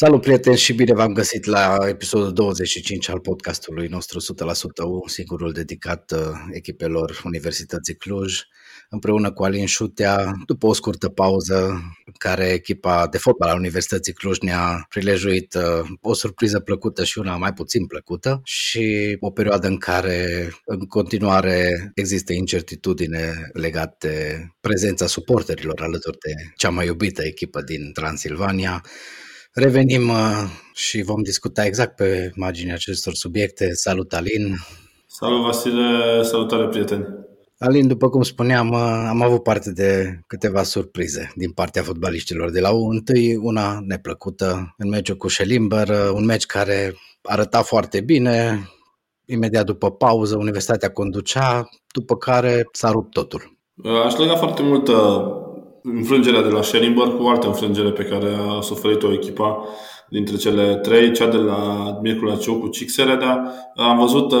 Salut prieteni și bine v-am găsit la episodul 25 al podcastului nostru 100% U, singurul dedicat uh, echipelor Universității Cluj, împreună cu Alin Șutea, după o scurtă pauză în care echipa de fotbal al Universității Cluj ne-a prilejuit uh, o surpriză plăcută și una mai puțin plăcută și o perioadă în care în continuare există incertitudine legate de prezența suporterilor alături de cea mai iubită echipă din Transilvania, Revenim uh, și vom discuta exact pe marginea acestor subiecte. Salut, Alin! Salut, Vasile! Salutare, prieteni! Alin, după cum spuneam, uh, am avut parte de câteva surprize din partea fotbaliștilor de la U. Întâi, una neplăcută în meciul cu Schelimber, uh, un meci care arăta foarte bine, imediat după pauză, Universitatea conducea, după care s-a rupt totul. Aș lega foarte mult înfrângerea de la Schellingberg cu alte înfrângere pe care a suferit-o echipa dintre cele trei, cea de la Mircula Ciu cu dar Am văzut uh,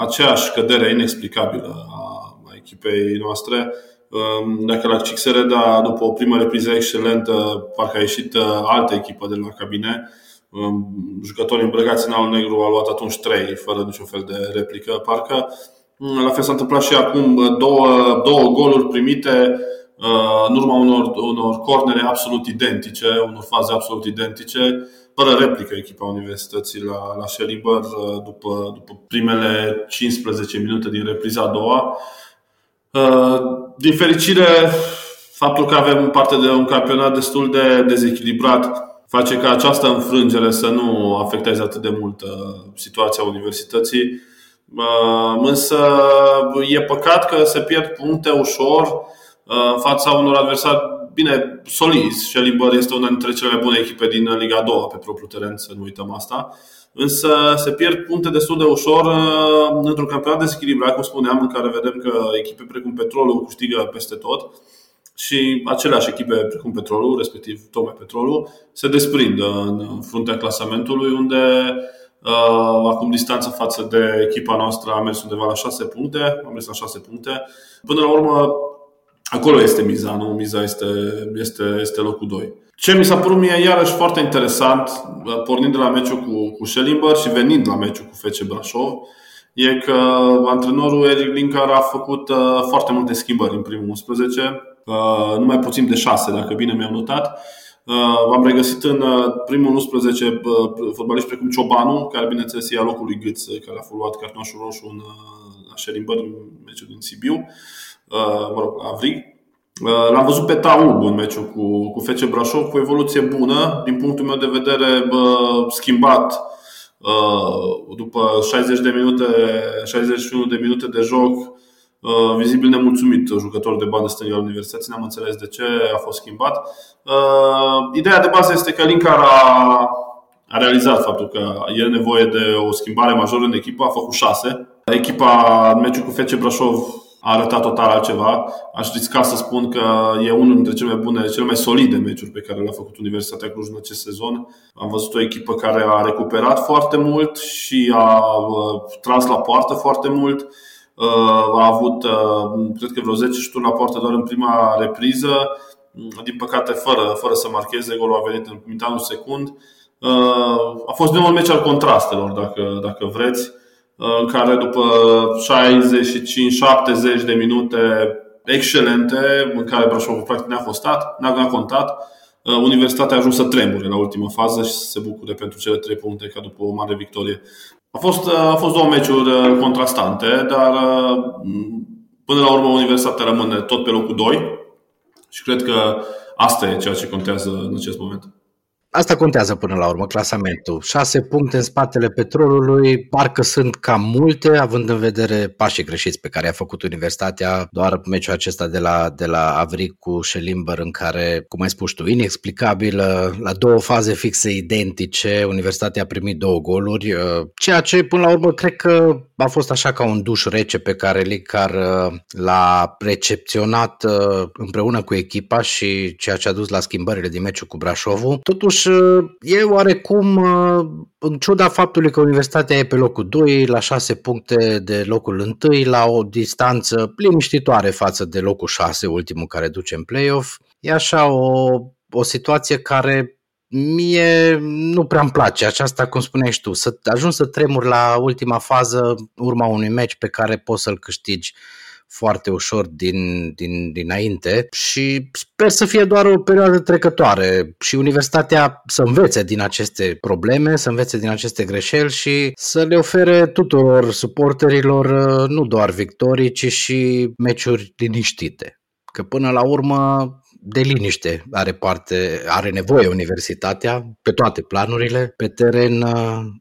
aceeași cădere inexplicabilă a, a echipei noastre. Um, dacă la Cixereda, după o primă repriză excelentă, parcă a ieșit uh, altă echipă de la cabine. Um, jucătorii îmbrăcați în al negru au luat atunci trei, fără niciun fel de replică, parcă. La fel s-a întâmplat și acum, două, două goluri primite Uh, în urma unor, unor cornere absolut identice, unor faze absolut identice, fără replică echipa Universității la, la Schellimber uh, după, după primele 15 minute din repriza a doua. Uh, din fericire, faptul că avem parte de un campionat destul de dezechilibrat face ca această înfrângere să nu afecteze atât de mult situația universității. Însă e păcat că se pierd puncte ușor în fața unor adversari bine solizi. Schellimber este una dintre cele mai bune echipe din Liga 2 pe propriul teren, să nu uităm asta. Însă se pierd puncte destul de ușor uh, într-un campionat dezechilibrat, cum spuneam, în care vedem că echipe precum Petrolul câștigă peste tot și aceleași echipe precum Petrolul, respectiv tocmai Petrolul, se desprind în fruntea clasamentului, unde Uh, acum distanța față de echipa noastră a mers undeva la 6 puncte, a mers la 6 puncte. Până la urmă, Acolo este miza, nu? Miza este, este, este locul 2. Ce mi s-a părut mie iarăși foarte interesant, pornind de la meciul cu, cu Schellimber și venind la meciul cu FC Brașov, e că antrenorul Eric Linkar a făcut uh, foarte multe schimbări în primul 11, uh, numai puțin de 6, dacă bine mi-am notat. Uh, am regăsit în uh, primul 11 uh, fotbaliști precum Ciobanu, care bineînțeles ia locul lui Gâț, care a luat cartonașul roșu în uh, la Schellimber, în meciul din Sibiu. Uh, Uh, mă rog, Avrig. Uh, l-am văzut pe Taub în meciul cu, cu FC Brașov cu evoluție bună, din punctul meu de vedere schimbat uh, după 60 de minute, 61 de minute de joc, vizibil nemulțumit jucător de bandă stângă al Universității, n-am înțeles de ce a fost schimbat. Ideea de bază este că Linkar a, a realizat faptul că e nevoie de o schimbare majoră în echipă, a făcut șase. Echipa în meciul cu FC Brașov a arătat total altceva. Aș risca să spun că e unul dintre cele mai bune, cele mai solide meciuri pe care le-a făcut Universitatea Cluj în acest sezon. Am văzut o echipă care a recuperat foarte mult și a uh, tras la poartă foarte mult. Uh, a avut, uh, cred că vreo 10 șuturi la poartă doar în prima repriză. Din păcate, fără, fără să marcheze, golul a venit în mitanul secund. A fost de un meci al contrastelor, dacă, dacă vreți în care după 65-70 de minute excelente, în care Brașovul practic ne-a fostat, n-a contat, uh, Universitatea a ajuns să tremure la ultima fază și să se bucure pentru cele trei puncte ca după o mare victorie. A fost, uh, a fost două meciuri uh, contrastante, dar până la urmă Universitatea rămâne tot pe locul 2 și cred că asta e ceea ce contează în acest moment. Asta contează până la urmă, clasamentul. Șase puncte în spatele petrolului, parcă sunt cam multe, având în vedere pașii greșiți pe care a făcut Universitatea, doar meciul acesta de la, de la Avric cu Schelimber, în care, cum ai spus tu, inexplicabil, la două faze fixe identice, Universitatea a primit două goluri, ceea ce, până la urmă, cred că a fost așa ca un duș rece pe care Licar l-a recepționat împreună cu echipa și ceea ce a dus la schimbările din meciul cu Brașovul. Totuși, totuși e oarecum, în ciuda faptului că Universitatea e pe locul 2, la 6 puncte de locul 1, la o distanță liniștitoare față de locul 6, ultimul care duce în play-off, e așa o, o situație care mie nu prea îmi place. Aceasta, cum spuneai tu, să ajungi să tremuri la ultima fază, urma unui meci pe care poți să-l câștigi foarte ușor din, din, dinainte și sper să fie doar o perioadă trecătoare și universitatea să învețe din aceste probleme, să învețe din aceste greșeli și să le ofere tuturor suporterilor nu doar victorii, ci și meciuri liniștite. Că până la urmă de liniște are parte, are nevoie universitatea pe toate planurile. Pe teren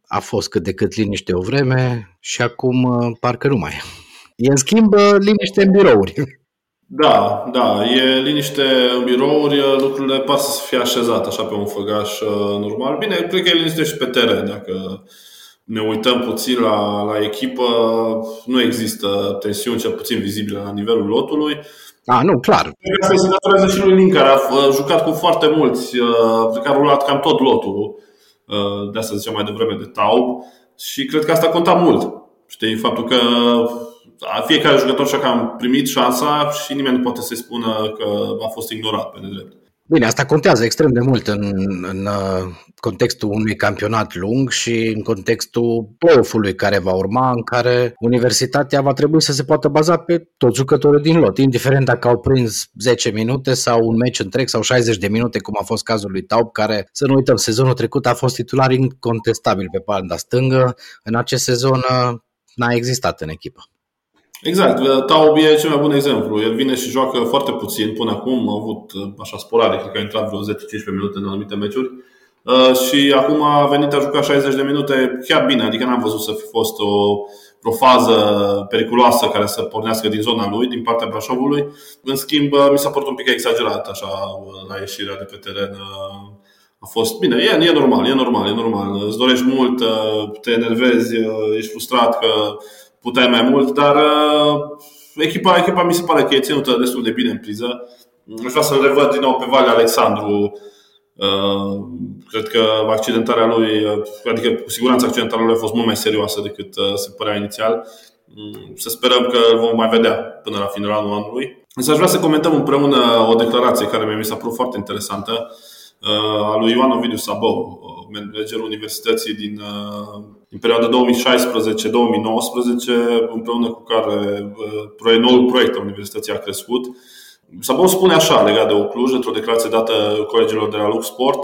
a fost cât de cât liniște o vreme și acum parcă nu mai e. E în schimb liniște în birouri. Da, da, e liniște în birouri, lucrurile par să fie așezate așa pe un făgaș uh, normal. Bine, cred că e liniște și pe teren. Dacă ne uităm puțin la, la echipă, nu există tensiuni cel puțin vizibile la nivelul lotului. A, nu, clar. Asta se datorează și lui Lin, care a jucat cu foarte mulți, uh, cred că a rulat cam tot lotul, uh, de asta ziceam mai devreme, de Taub, și cred că asta conta mult. Știi, faptul că fiecare jucător și-a cam primit șansa și nimeni nu poate să-i spună că a fost ignorat pe nedrept. Bine, asta contează extrem de mult în, în uh, contextul unui campionat lung și în contextul play care va urma, în care universitatea va trebui să se poată baza pe toți jucătorii din lot, indiferent dacă au prins 10 minute sau un meci întreg sau 60 de minute, cum a fost cazul lui Taub, care, să nu uităm, sezonul trecut a fost titular incontestabil pe panda stângă. În acest sezon uh, n-a existat în echipă. Exact, Taub e cel mai bun exemplu. El vine și joacă foarte puțin până acum, a avut așa sporare, cred că a intrat vreo 10-15 minute în anumite meciuri. Uh, și acum a venit a juca 60 de minute chiar bine, adică n-am văzut să fi fost o, o fază periculoasă care să pornească din zona lui, din partea Brașovului. În schimb, mi s-a părut un pic exagerat așa la ieșirea de pe teren. A fost bine, e, e normal, e normal, e normal. Îți dorești mult, te enervezi, ești frustrat că puteai mai mult, dar uh, echipa, echipa mi se pare că e ținută destul de bine în priză. Aș vrea să-l revăd din nou pe Vale Alexandru. Uh, cred că accidentarea lui, uh, adică cu siguranță accidentarea lui a fost mult mai serioasă decât se părea inițial. Mm, să sperăm că îl vom mai vedea până la finalul anului. Însă aș vrea să comentăm împreună o declarație care mi s-a părut foarte interesantă a lui Ioan Ovidiu Sabou, managerul universității din, din perioada 2016-2019, împreună cu care noul proiect al universității a crescut. Sabou spune așa legat de Ocluj, într-o declarație dată colegilor de la Lux Sport.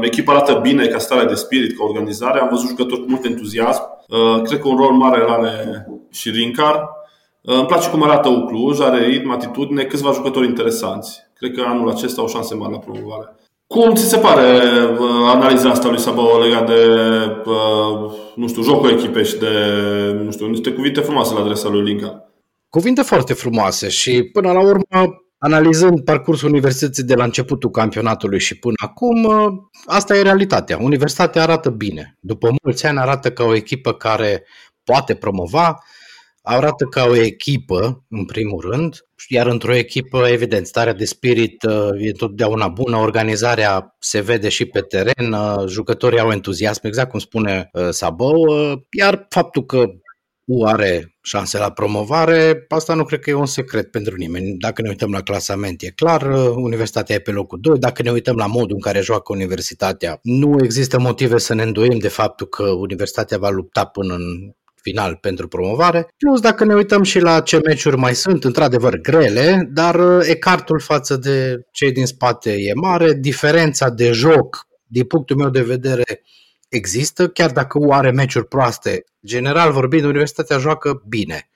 Echipa arată bine ca stare de spirit, ca organizare. Am văzut jucători cu mult entuziasm. Cred că un rol mare îl are și Rincar. Îmi place cum arată Ucluj, are ritm, atitudine, câțiva jucători interesanți. Cred că anul acesta au șanse mari la promovare. Cum ți se pare analiza asta lui Sabau legat de, nu știu, jocul echipei și de, nu știu, niște cuvinte frumoase la adresa lui Linca? Cuvinte foarte frumoase și până la urmă, analizând parcursul universității de la începutul campionatului și până acum, asta e realitatea. Universitatea arată bine. După mulți ani arată ca o echipă care poate promova, arată ca o echipă, în primul rând, iar într-o echipă, evident, starea de spirit uh, e totdeauna bună, organizarea se vede și pe teren, uh, jucătorii au entuziasm, exact cum spune uh, Sabou, iar faptul că U are șanse la promovare, asta nu cred că e un secret pentru nimeni. Dacă ne uităm la clasament, e clar, Universitatea e pe locul 2. Dacă ne uităm la modul în care joacă Universitatea, nu există motive să ne îndoim de faptul că Universitatea va lupta până în final pentru promovare. Plus, dacă ne uităm și la ce meciuri mai sunt, într-adevăr grele, dar uh, ecartul față de cei din spate e mare, diferența de joc, din punctul meu de vedere, există, chiar dacă U are meciuri proaste. General vorbind, Universitatea joacă bine.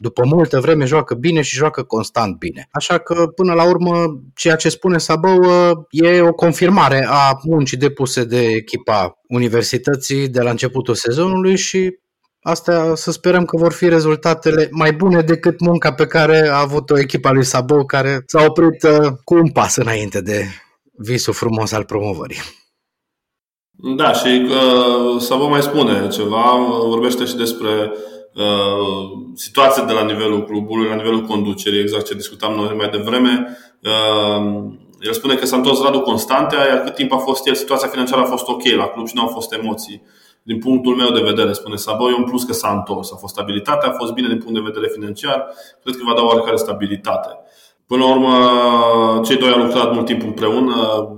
După multă vreme joacă bine și joacă constant bine. Așa că, până la urmă, ceea ce spune Sabău uh, e o confirmare a muncii depuse de echipa universității de la începutul sezonului și Asta să sperăm că vor fi rezultatele mai bune decât munca pe care a avut-o echipa lui Sabou, care s-a oprit uh, cu un pas înainte de visul frumos al promovării. Da, și uh, Sabou mai spune ceva, vorbește și despre uh, situația de la nivelul clubului, la nivelul conducerii, exact ce discutam noi mai devreme. Uh, el spune că s-a întors Radu Constantea, iar cât timp a fost el, situația financiară a fost ok la club și nu au fost emoții. Uh, din punctul meu de vedere, spune Saboi, un plus că s-a întors. A fost stabilitate, a fost bine din punct de vedere financiar, cred că va da oarecare stabilitate. Până la urmă, cei doi au lucrat mult timp împreună,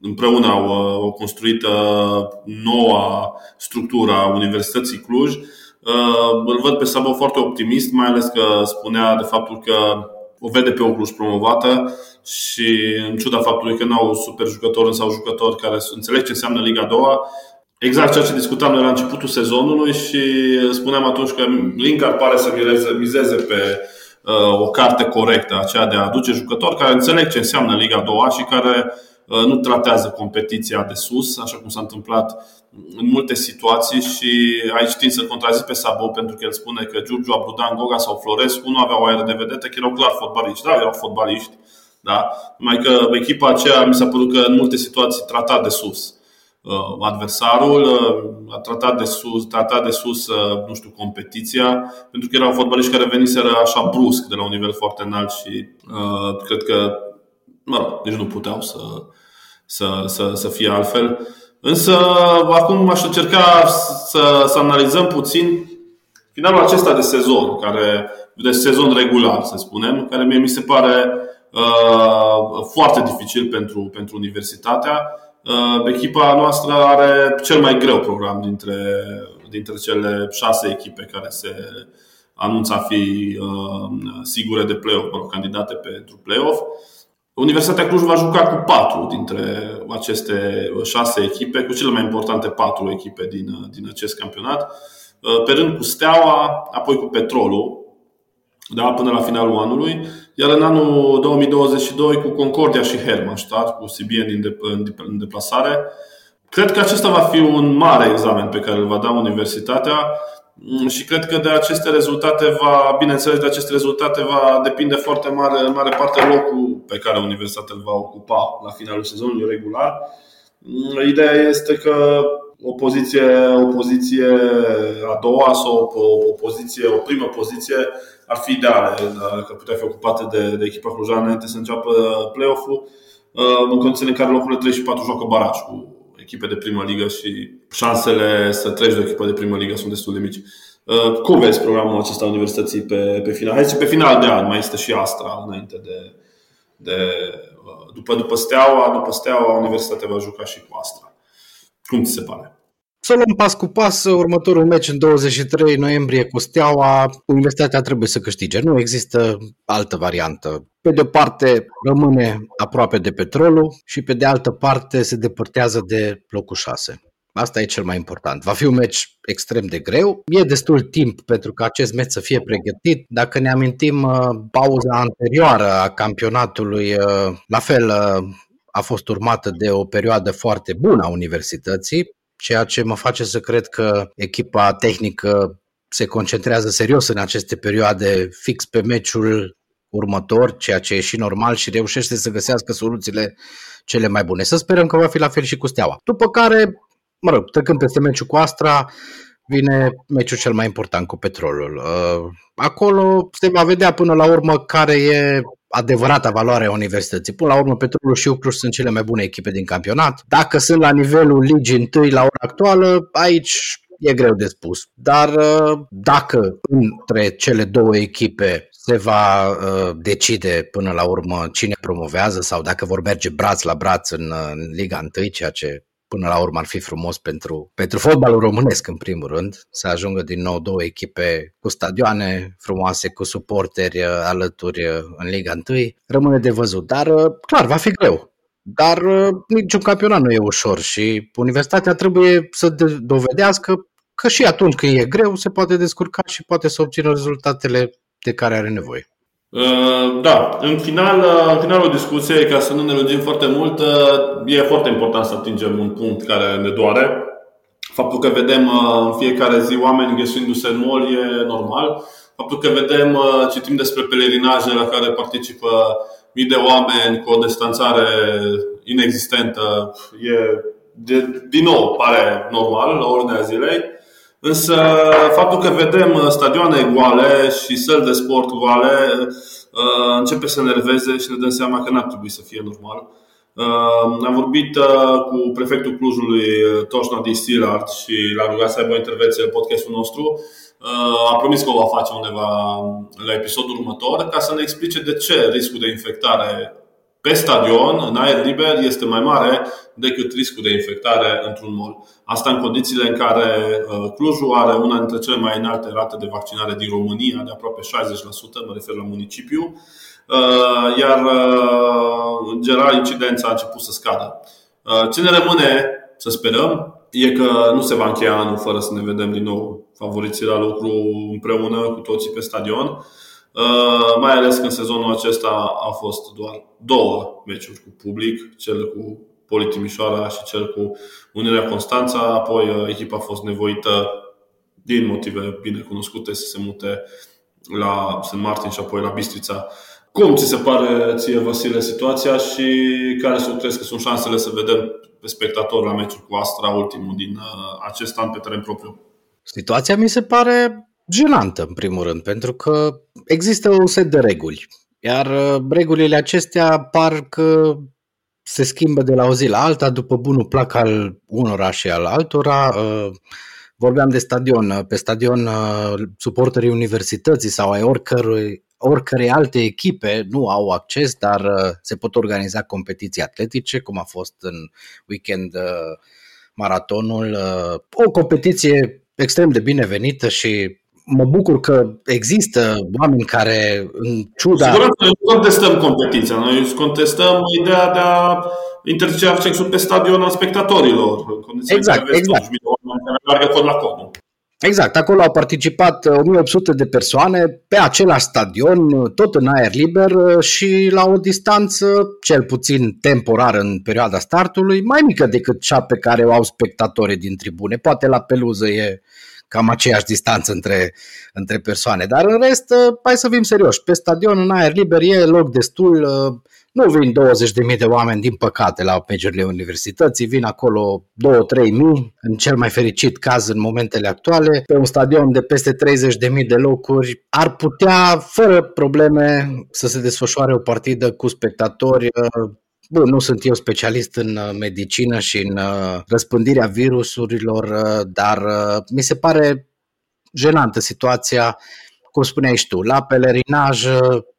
împreună au, au construit noua structură a Universității Cluj. Îl văd pe Sabo foarte optimist, mai ales că spunea de faptul că o vede pe o Cluj promovată și în ciuda faptului că nu au super jucători, sau jucători care înțeleg ce înseamnă Liga 2 Exact ceea ce discutam noi la începutul sezonului și spuneam atunci că Linkar pare să mizeze pe uh, o carte corectă, aceea de a aduce jucători care înțeleg ce înseamnă Liga 2 și care uh, nu tratează competiția de sus, așa cum s-a întâmplat în multe situații și aici tind să contrazic pe Sabo pentru că el spune că Giurgiu, Abrudan, Goga sau Florescu nu aveau aer de vedete, că erau clar fotbaliști. Da, erau fotbaliști, da? Numai că echipa aceea mi s-a părut că în multe situații trata de sus uh, adversarul, uh, a tratat de sus, tratat de sus uh, nu știu, competiția, pentru că erau fotbaliști care veniseră așa brusc de la un nivel foarte înalt și uh, cred că, mă rog, nici nu puteau să, să, să, să fie altfel. Însă, acum aș încerca să, să analizăm puțin finalul acesta de sezon, care, de sezon regular, să spunem, care mie mi se pare uh, foarte dificil pentru, pentru universitatea. Uh, echipa noastră are cel mai greu program dintre, dintre cele șase echipe care se anunță a fi uh, sigure de play-off, candidate pentru play-off. Universitatea Cluj va juca cu patru dintre aceste șase echipe, cu cele mai importante patru echipe din, din acest campionat, pe rând cu Steaua, apoi cu Petrolul, da, până la finalul anului, iar în anul 2022 cu Concordia și Hermannstadt, cu CBN în deplasare. Cred că acesta va fi un mare examen pe care îl va da Universitatea Mm, și cred că de aceste rezultate va, bineînțeles, de aceste rezultate va depinde foarte mare, în mare parte locul pe care Universitatea îl va ocupa la finalul sezonului regular. Mm, ideea este că o poziție, o poziție a doua sau o, o poziție, o primă poziție ar fi ideală, că putea fi ocupată de, de echipa clujană înainte să înceapă play-off-ul, uh, în condițiile în care locurile 3 și 4 joacă baraj cu echipe de primă ligă și șansele să treci de o echipă de primă ligă sunt destul de mici. Uh, cum vezi programul acesta universității pe, pe final? Hai pe final de an mai este și Astra înainte de, de uh, după, după Steaua, după Steaua Universitatea va juca și cu Astra. Cum ți se pare? Să luăm pas cu pas următorul meci în 23 noiembrie cu Steaua. Universitatea trebuie să câștige. Nu există altă variantă. Pe de o parte rămâne aproape de petrolul și pe de altă parte se depărtează de locul 6. Asta e cel mai important. Va fi un meci extrem de greu. E destul timp pentru ca acest meci să fie pregătit. Dacă ne amintim uh, pauza anterioară a campionatului, uh, la fel uh, a fost urmată de o perioadă foarte bună a universității ceea ce mă face să cred că echipa tehnică se concentrează serios în aceste perioade fix pe meciul următor, ceea ce e și normal și reușește să găsească soluțiile cele mai bune. Să sperăm că va fi la fel și cu Steaua. După care, mă rog, trecând peste meciul cu Astra, vine meciul cel mai important cu Petrolul. Uh, acolo se va vedea până la urmă care e adevărata valoare a universității. Până la urmă, Petrolul și Ucluș sunt cele mai bune echipe din campionat. Dacă sunt la nivelul ligii întâi la ora actuală, aici e greu de spus. Dar uh, dacă între cele două echipe se va uh, decide până la urmă cine promovează sau dacă vor merge braț la braț în, în Liga 1, ceea ce până la urmă ar fi frumos pentru, pentru fotbalul românesc în primul rând, să ajungă din nou două echipe cu stadioane frumoase, cu suporteri uh, alături uh, în Liga 1. Rămâne de văzut, dar uh, clar, va fi greu. Dar niciun campionat nu e ușor și universitatea trebuie să dovedească că și atunci când e greu se poate descurca și poate să obțină rezultatele de care are nevoie. Uh, da, în, final, uh, în finalul discuției, ca să nu ne lungim foarte mult, uh, e foarte important să atingem un punct care ne doare. Faptul că vedem în fiecare zi oameni găsindu-se în mol e normal. Faptul că vedem, citim despre pelerinaje la care participă mii de oameni cu o distanțare inexistentă, e, de, din nou, pare normal la ordinea zilei. Însă faptul că vedem uh, stadioane goale și săli de sport goale uh, începe să nerveze și ne dăm seama că n-ar trebui să fie normal. Uh, am vorbit cu prefectul Clujului, Toșna D. Stilart, și l-am rugat să aibă o intervenție în podcastul nostru. A promis că o va face undeva la episodul următor ca să ne explice de ce riscul de infectare pe stadion, în aer liber, este mai mare decât riscul de infectare într-un mall. Asta în condițiile în care uh, Clujul are una dintre cele mai înalte rate de vaccinare din România, de aproape 60%, mă refer la municipiu, uh, iar în general incidența a început să scadă. Ce ne rămâne să sperăm e că nu se va încheia anul fără să ne vedem din nou favoriții la lucru împreună cu toții pe stadion. Uh, mai ales că în sezonul acesta a fost doar două meciuri cu public, cel cu Poli Timișoara și cel cu Unirea Constanța, apoi uh, echipa a fost nevoită din motive bine cunoscute să se mute la St. Martin și apoi la Bistrița. Cum ți se pare ție, Vasile, situația și care să crezi că sunt șansele să vedem pe spectator la meciul cu Astra, ultimul din uh, acest an pe teren propriu? Situația mi se pare jenantă, în primul rând, pentru că există un set de reguli, iar uh, regulile acestea par că se schimbă de la o zi la alta după bunul plac al unora și al altora. Uh, vorbeam de stadion. Pe stadion, suporterii universității sau ai oricărui, oricărei alte echipe nu au acces, dar se pot organiza competiții atletice, cum a fost în weekend maratonul. O competiție extrem de binevenită și mă bucur că există oameni care, în ciuda... Sigur că nu contestăm competiția, noi contestăm ideea de a interzice accesul pe stadion al spectatorilor. Exact, exact. Care la codul. Exact, acolo au participat 1800 de persoane pe același stadion, tot în aer liber și la o distanță, cel puțin temporar în perioada startului, mai mică decât cea pe care o au spectatorii din tribune. Poate la peluză e cam aceeași distanță între, între persoane. Dar în rest, uh, hai să fim serioși. Pe stadion, în aer liber, e loc destul. Uh, nu vin 20.000 de oameni, din păcate, la meciurile universității. Vin acolo 2-3 mii, în cel mai fericit caz în momentele actuale. Pe un stadion de peste 30.000 de locuri, ar putea, fără probleme, să se desfășoare o partidă cu spectatori uh, Bun, nu sunt eu specialist în uh, medicină și în uh, răspândirea virusurilor, uh, dar mi se pare jenantă situația, cum spuneai și tu, la pelerinaj,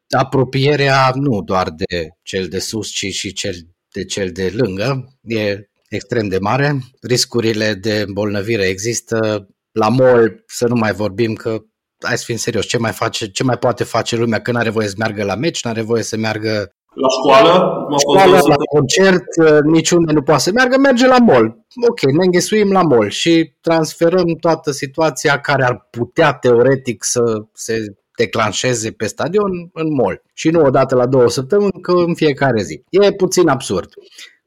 apropierea nu doar de cel de sus, ci și cel de cel de lângă, e extrem de mare. Riscurile de îmbolnăvire există. La mall, să nu mai vorbim că hai să fim serios, ce mai, face, ce mai poate face lumea când are voie să meargă la meci, nu are voie să meargă la școală? La școală, la concert, uh, niciunde nu poate să meargă, merge la mall. Ok, ne înghesuim la mall și transferăm toată situația care ar putea teoretic să se declanșeze pe stadion în mall. Și nu odată la două săptămâni, că în fiecare zi. E puțin absurd.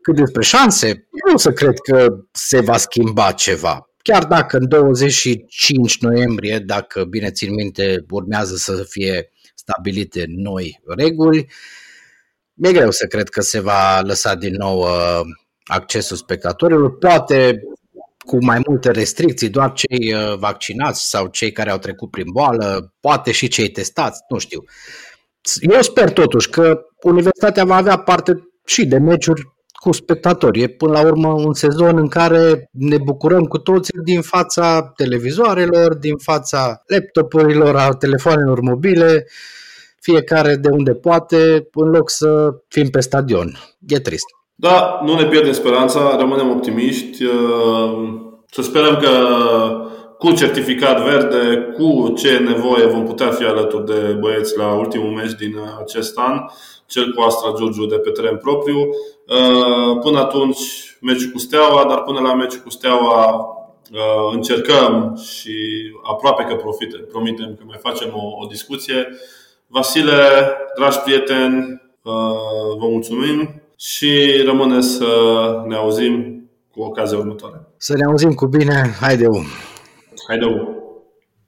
Cât despre șanse, nu să cred că se va schimba ceva. Chiar dacă în 25 noiembrie, dacă bine țin minte, urmează să fie stabilite noi reguli, mi-e greu să cred că se va lăsa din nou uh, accesul spectatorilor. Poate cu mai multe restricții, doar cei uh, vaccinați sau cei care au trecut prin boală, poate și cei testați, nu știu. Eu sper totuși că universitatea va avea parte și de meciuri cu spectatori. E până la urmă un sezon în care ne bucurăm cu toții din fața televizoarelor, din fața laptopurilor, a telefonelor mobile, fiecare de unde poate, în loc să fim pe stadion. E trist. Da, nu ne pierdem speranța, rămânem optimiști. Uh, să sperăm că cu certificat verde, cu ce nevoie vom putea fi alături de băieți la ultimul meci din acest an, cel cu Astra Giurgiu de pe teren propriu. Uh, până atunci, meciul cu Steaua, dar până la meciul cu Steaua uh, încercăm și aproape că profite, promitem că mai facem o, o discuție Vasile, dragi prieteni, vă mulțumim și rămâne să ne auzim cu ocazia următoare. Să ne auzim cu bine, haide! Haide!